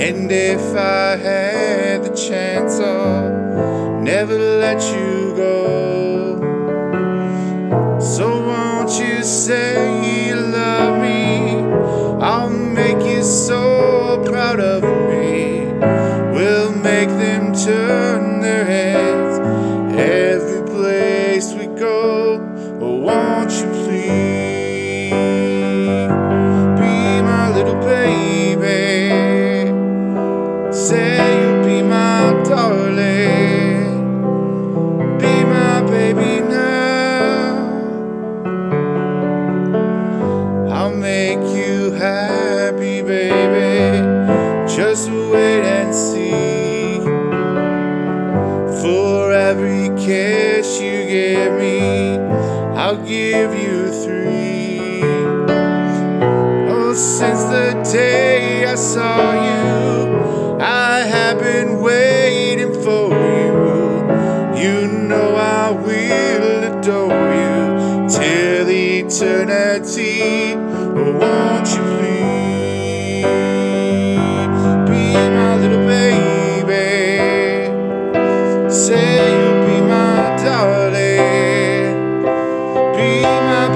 And if I had the chance, I'll never let you go. So won't you say you love me? I'll make you so proud of me. We'll make them turn their heads every place we go. Oh, won't you Just wait and see. For every kiss you give me, I'll give you three. Oh, since the day I saw you, I have been waiting for you. You know I will adore you till eternity. Oh, Won't you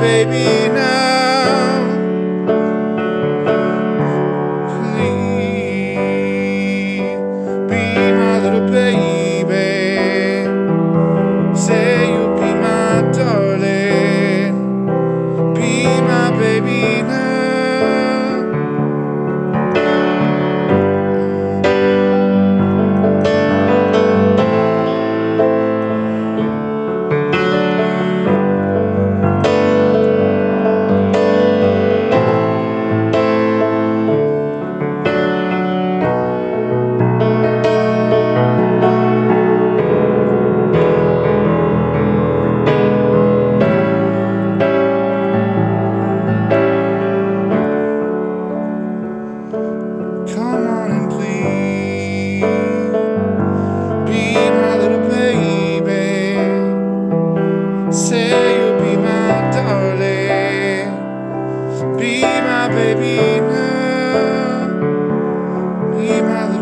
baby now. My baby now. Be my